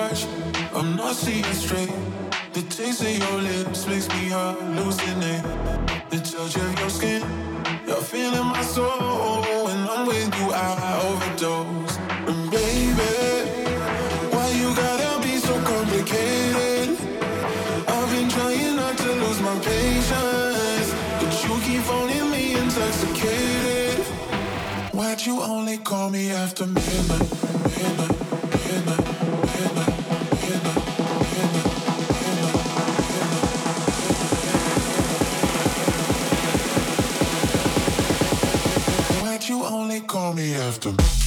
I'm not seeing straight. The taste of your lips makes me hallucinate. The touch of your skin, you're feeling my soul. When I'm with you, I overdose. And baby, why you gotta be so complicated? I've been trying not to lose my patience, but you keep phoning me intoxicated. Why'd you only call me after midnight? midnight? you only call me after.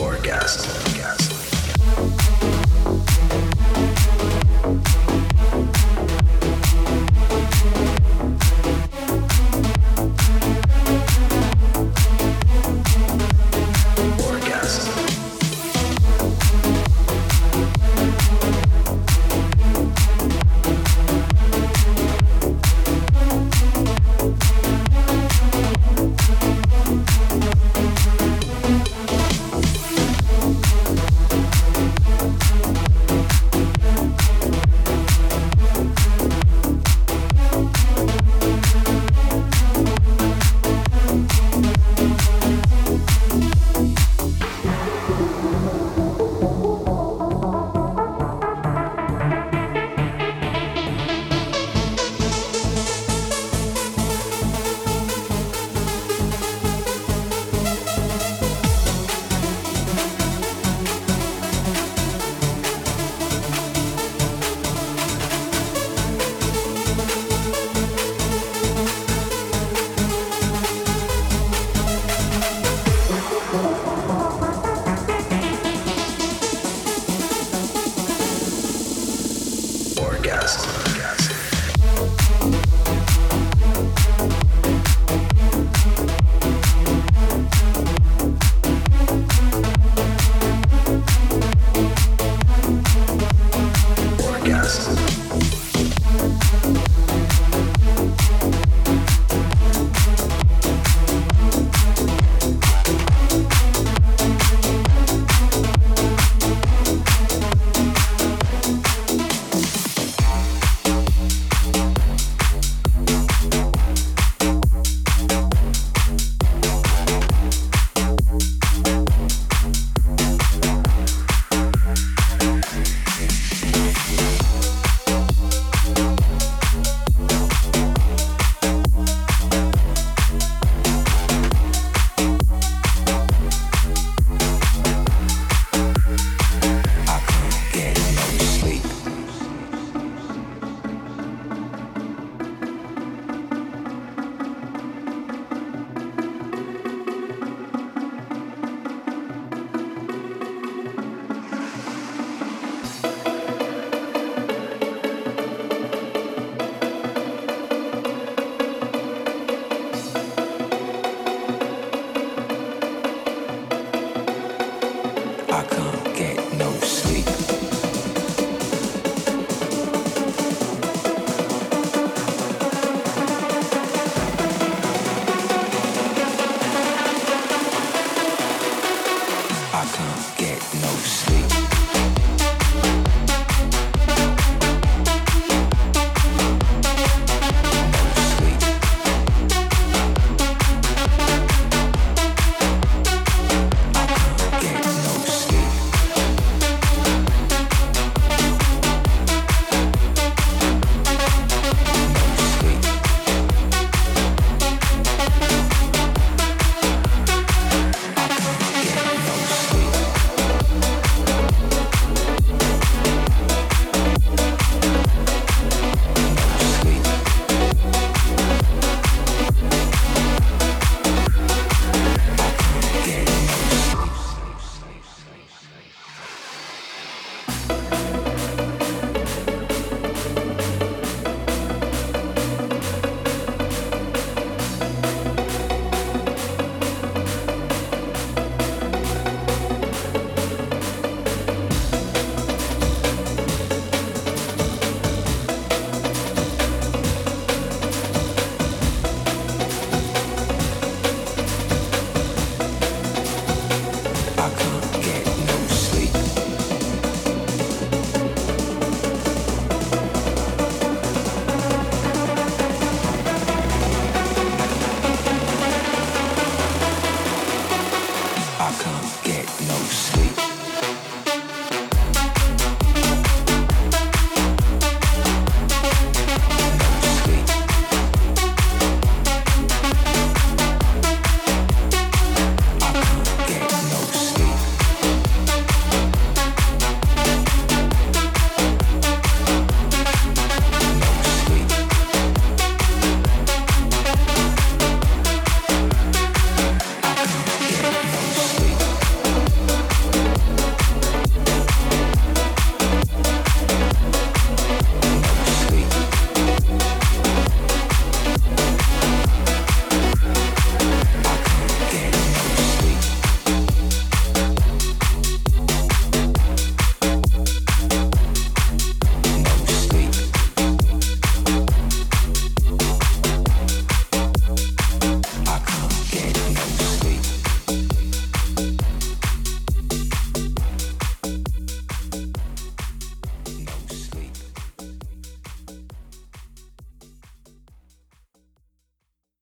Orgasm.